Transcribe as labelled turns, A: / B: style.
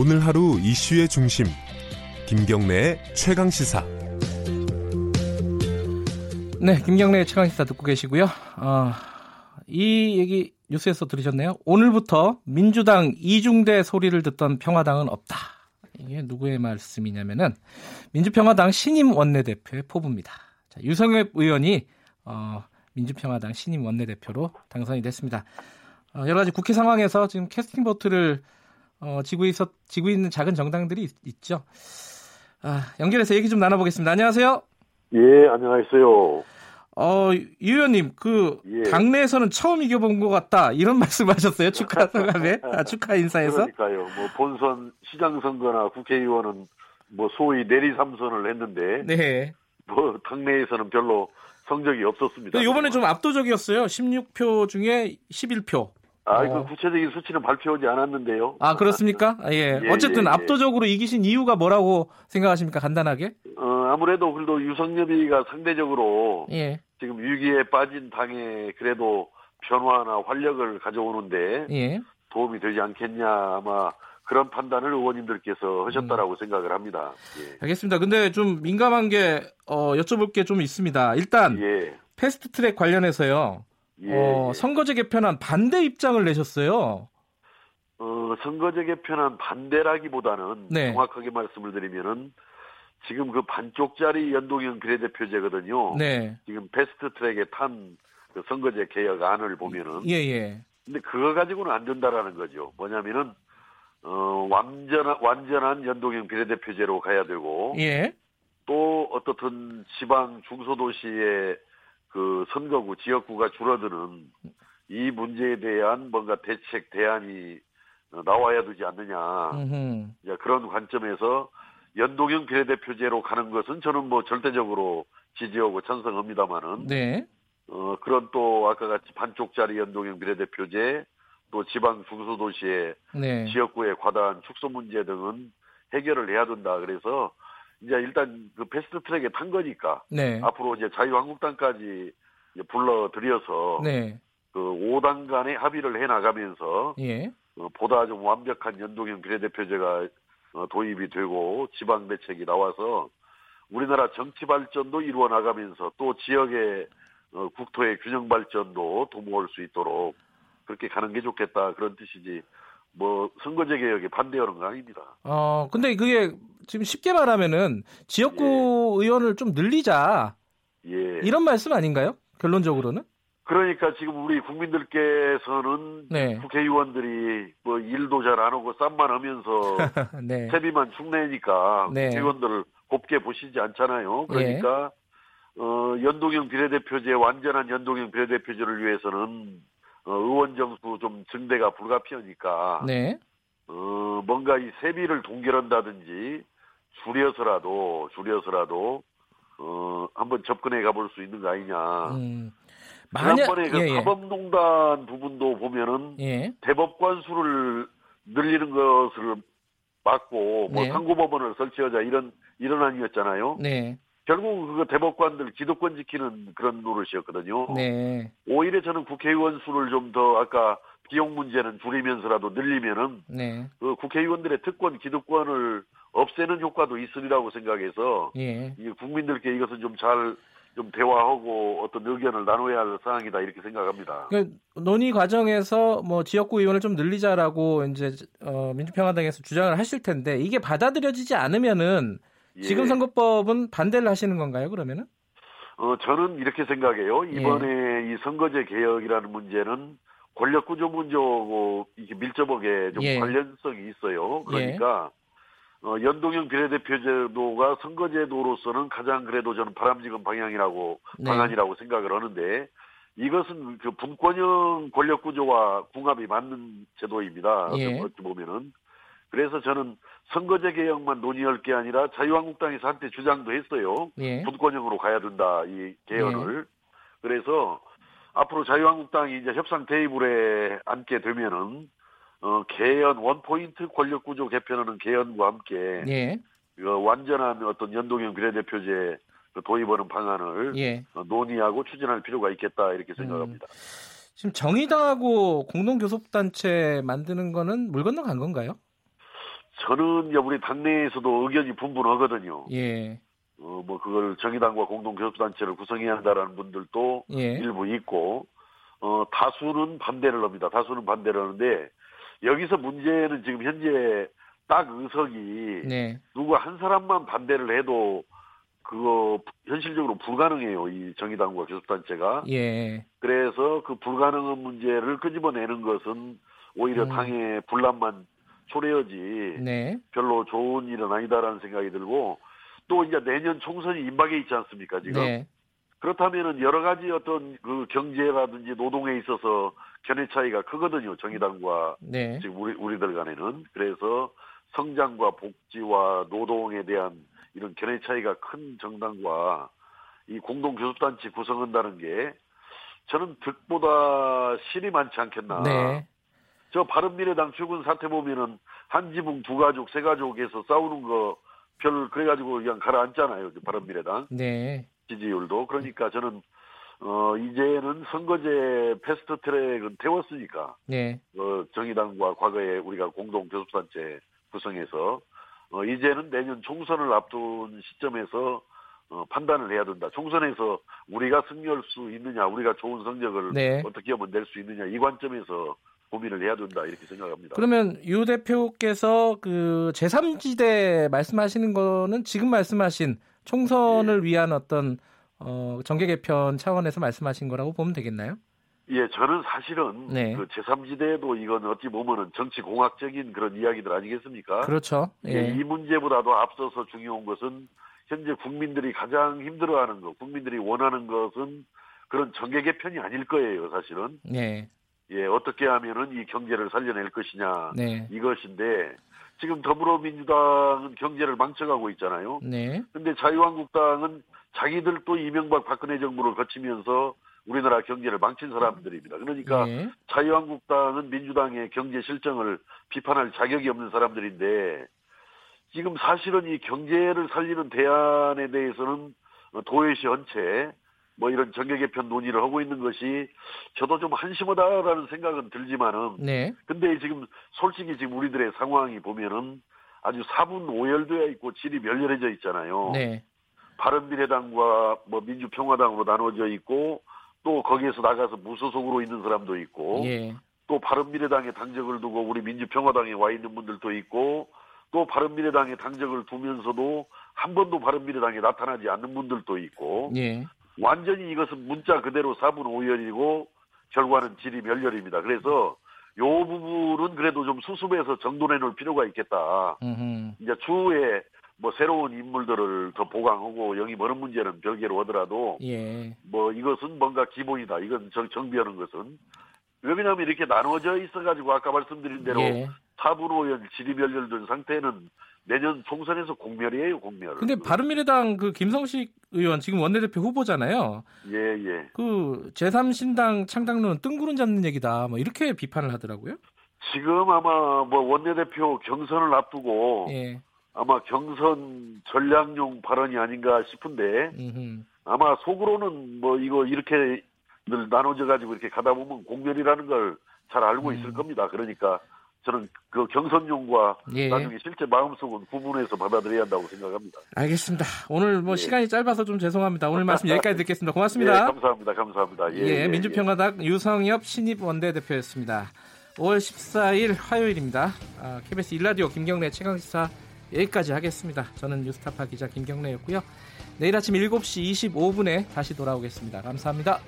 A: 오늘 하루 이슈의 중심 김경래의 최강 시사.
B: 네, 김경래의 최강 시사 듣고 계시고요. 어, 이 얘기 뉴스에서 들으셨네요. 오늘부터 민주당 이중대 소리를 듣던 평화당은 없다. 이게 누구의 말씀이냐면은 민주평화당 신임 원내대표의 포부입니다. 자, 유성엽 의원이 어, 민주평화당 신임 원내대표로 당선이 됐습니다. 어, 여러 가지 국회 상황에서 지금 캐스팅 보트를 어, 있어 지고 있는 작은 정당들이 있, 죠 아, 연결해서 얘기 좀 나눠보겠습니다. 안녕하세요.
C: 예, 안녕하세요.
B: 어, 유 의원님, 그, 예. 당내에서는 처음 이겨본 것 같다, 이런 말씀 하셨어요? 축하 소감에? 아, 축하 인사에서?
C: 그러니까요. 뭐, 본선 시장선거나 국회의원은 뭐, 소위 내리삼선을 했는데. 네. 뭐, 당내에서는 별로 성적이 없었습니다.
B: 이번에 좀 압도적이었어요. 16표 중에 11표.
C: 아, 어. 그 구체적인 수치는 발표하지 않았는데요.
B: 아, 그렇습니까? 아, 예. 예. 어쨌든 예, 예. 압도적으로 이기신 이유가 뭐라고 생각하십니까? 간단하게?
C: 어, 아무래도 그래도 유석열이가 상대적으로 예. 지금 위기에 빠진 당에 그래도 변화나 활력을 가져오는데 예. 도움이 되지 않겠냐 아마 그런 판단을 의원님들께서 하셨다라고 음. 생각을 합니다.
B: 예. 알겠습니다. 근데 좀 민감한 게 어, 여쭤볼 게 좀 있습니다. 일단 예. 패스트트랙 관련해서요. 예, 어, 예. 선거제 개편안 반대 입장을 내셨어요.
C: 어, 선거제 개편안 반대라기보다는 네. 정확하게 말씀을 드리면은 지금 그 반쪽짜리 연동형 비례대표제거든요. 네. 지금 패스트 트랙에 탄 그 선거제 개혁안을 보면은. 예, 예. 근데 그거 가지고는 안 된다라는 거죠. 뭐냐면은, 어, 완전한, 완전한 연동형 비례대표제로 가야 되고. 예. 또 어떻든 지방 중소도시의 그 선거구 지역구가 줄어드는 이 문제에 대한 뭔가 대책 대안이 나와야 되지 않느냐. 이제 그런 관점에서 연동형 비례대표제로 가는 것은 저는 뭐 절대적으로 지지하고 찬성합니다만은 네. 어 그런 또 아까 같이 반쪽짜리 연동형 비례대표제 또 지방 중소도시의 네. 지역구의 과다한 축소 문제 등은 해결을 해야 된다. 그래서 이제 일단 그 패스트 트랙에 탄 거니까 네. 앞으로 이제 자유한국당까지 불러들여서 네. 그 5당 간의 합의를 해 나가면서 예. 어, 보다 좀 완벽한 연동형 비례대표제가 어, 도입이 되고 지방 대책이 나와서 우리나라 정치 발전도 이루어 나가면서 또 지역의 어, 국토의 균형 발전도 도모할 수 있도록 그렇게 가는 게 좋겠다 그런 뜻이지 뭐 선거제 개혁에 반대하는 거 아닙니다.
B: 어 근데 그게 지금 쉽게 말하면은 지역구 예. 의원을 좀 늘리자 예. 이런 말씀 아닌가요? 결론적으로는?
C: 그러니까 지금 우리 국민들께서는 네. 국회의원들이 뭐 일도 잘 안 하고 쌈만 하면서 네. 세비만 축내니까 네. 국회의원들을 곱게 보시지 않잖아요. 그러니까 예. 어, 연동형 비례대표제 완전한 연동형 비례대표제를 위해서는 어, 의원 정수 좀 증대가 불가피하니까 네. 어, 뭔가 이 세비를 동결한다든지 줄여서라도 줄여서라도 어, 한번 접근해 가볼 수 있는 거 아니냐. 음. 지난번에 그 예, 예. 사법농단 부분도 보면은 예. 대법관 수를 늘리는 것을 막고 뭐 네. 상고법원을 설치하자 이런 이런 안이었잖아요. 네. 결국 그 대법관들 기득권 지키는 그런 노릇이었거든요. 네. 오히려 저는 국회의원 수를 좀 더 아까 비용 문제는 줄이면서라도 늘리면은 네. 그 국회의원들의 특권 기득권을 없애는 효과도 있으리라고 생각해서 예. 국민들께 이것은 좀잘 좀 대화하고 어떤 의견을 나눠야 할 사항이다 이렇게 생각합니다.
B: 그러니까 논의 과정에서 뭐 지역구 의원을 좀 늘리자라고 이제 어, 민주평화당에서 주장을 하실 텐데 이게 받아들여지지 않으면은 예. 지금 선거법은 반대를 하시는 건가요? 그러면은?
C: 어 저는 이렇게 생각해요. 이번에 예. 이 선거제 개혁이라는 문제는 권력 구조 문제하고 이게 밀접하게 좀 예. 관련성이 있어요. 그러니까 어, 연동형 비례대표제도가 선거제도로서는 가장 그래도 저는 바람직한 방향이라고 네. 방안이라고 생각을 하는데 이것은 그 분권형 권력 구조와 궁합이 맞는 제도입니다. 예. 어찌 보면은 그래서 저는 선거제 개혁만 논의할 게 아니라 자유한국당에서 한때 주장도 했어요. 예. 분권형으로 가야 된다 이 개헌을. 예. 그래서 앞으로 자유한국당이 이제 협상 테이블에 앉게 되면은 어, 개헌 원포인트 권력구조 개편하는 개헌과 함께 예. 그 완전한 어떤 연동형 비례대표제 그 도입하는 방안을 예. 어, 논의하고 추진할 필요가 있겠다 이렇게 생각합니다. 음.
B: 지금 정의당하고 공동교섭단체 만드는 거는 물 건너간 건가요?
C: 저는 우리 당내에서도 의견이 분분하거든요. 예. 어, 뭐 그걸 정의당과 공동교섭단체를 구성해야 한다라는 분들도 예. 일부 있고 어, 다수는 반대를 합니다. 다수는 반대를 하는데 여기서 문제는 지금 현재 딱 의석이 네. 누구 한 사람만 반대를 해도 그거 현실적으로 불가능해요. 이 정의당과 교섭단체가. 예. 그래서 그 불가능한 문제를 끄집어내는 것은 오히려 음. 당의 분란만 초래하지. 네. 별로 좋은 일은 아니다라는 생각이 들고 또 이제 내년 총선이 임박해 있지 않습니까 지금. 네. 그렇다면은 여러 가지 어떤 그 경제라든지 노동에 있어서 견해 차이가 크거든요. 정의당과 네. 지금 우리 우리들 간에는 그래서 성장과 복지와 노동에 대한 이런 견해 차이가 큰 정당과 이 공동 교섭단체 구성한다는 게 저는 득보다 실이 많지 않겠나. 네. 저 바른미래당 출근 사태 보면은 한 지붕 두 가족 세 가족에서 싸우는 거 별 그래가지고 그냥 가라앉잖아요. 바른미래당. 네. 지지율도 그러니까 저는 어 이제는 선거제 패스트 트랙은 태웠으니까. 네. 어 정의당과 과거에 우리가 공동 교섭단체 구성해서 어, 이제는 내년 총선을 앞둔 시점에서 어, 판단을 해야 된다. 총선에서 우리가 승리할 수 있느냐, 우리가 좋은 성적을 네. 어떻게 하면 낼 수 있느냐 이 관점에서 고민을 해야 된다 이렇게 생각합니다.
B: 그러면 유 대표께서 그 제3지대 말씀하시는 거는 지금 말씀하신 총선을 네. 위한 어떤 어, 정계 개편 차원에서 말씀하신 거라고 보면 되겠나요?
C: 예, 저는 사실은 네. 그 제3지대도 이건 어찌 보면은 정치 공학적인 그런 이야기들 아니겠습니까?
B: 그렇죠.
C: 예. 예, 이 문제보다도 앞서서 중요한 것은 현재 국민들이 가장 힘들어하는 것, 국민들이 원하는 것은 그런 정계 개편이 아닐 거예요, 사실은. 네. 예, 어떻게 하면은 이 경제를 살려낼 것이냐 네. 이것인데 지금 더불어민주당은 경제를 망쳐가고 있잖아요. 네. 근데 자유한국당은 자기들 또 이명박 박근혜 정부를 거치면서 우리나라 경제를 망친 사람들입니다. 그러니까 네. 자유한국당은 민주당의 경제 실정을 비판할 자격이 없는 사람들인데 지금 사실은 이 경제를 살리는 대안에 대해서는 도외시 전체 뭐 이런 정계 개편 논의를 하고 있는 것이 저도 좀 한심하다라는 생각은 들지만은 네. 근데 지금 솔직히 지금 우리들의 상황이 보면은 아주 사분 오열되어 있고 질이 멸렬해져 있잖아요. 네. 바른미래당과 뭐 민주평화당으로 나눠져 있고 또 거기에서 나가서 무소속으로 있는 사람도 있고 예. 또 바른미래당에 당적을 두고 우리 민주평화당에 와 있는 분들도 있고 또 바른미래당에 당적을 두면서도 한 번도 바른미래당에 나타나지 않는 분들도 있고 예. 완전히 이것은 문자 그대로 4분 5열이고 결과는 질이 멸렬입니다. 그래서 요 부분은 그래도 좀 수습해서 정돈해 놓을 필요가 있겠다. 음흠. 이제 추후에 뭐 새로운 인물들을 더 보강하고 영입하는 문제는 별개로 하더라도 예. 뭐 이것은 뭔가 기본이다. 이건 정, 정비하는 것은 왜냐하면 이렇게 나눠져 있어가지고 아까 말씀드린 대로 예. 타분오연 질의멸렬된 상태는 내년 총선에서 공멸이에요, 공멸.
B: 근데 바른미래당 그 김성식 의원 지금 원내대표 후보잖아요.
C: 예, 예.
B: 그 제3신당 창당론은 뜬구름 잡는 얘기다. 뭐 이렇게 비판을 하더라고요.
C: 지금 아마 뭐 원내대표 경선을 앞두고 예. 아마 경선 전략용 발언이 아닌가 싶은데 음흠. 아마 속으로는 뭐 이거 이렇게 늘 나눠져 가지고 이렇게 가다 보면 공멸이라는 걸 잘 알고 음. 있을 겁니다. 그러니까 저는 그 경선용과 예. 나중에 실제 마음속은 구분해서 받아들여야 한다고 생각합니다.
B: 알겠습니다. 오늘 뭐 예. 시간이 짧아서 좀 죄송합니다. 오늘 말씀 여기까지 듣겠습니다. 고맙습니다. 예,
C: 감사합니다. 감사합니다.
B: 예, 예, 예 민주평화당 유성엽 신입 원내대표였습니다. 5월 14일 화요일입니다. 아, KBS 일라디오 김경래 최강시사 여기까지 하겠습니다. 저는 뉴스타파 기자 김경래였고요. 내일 아침 7시 25분에 다시 돌아오겠습니다. 감사합니다.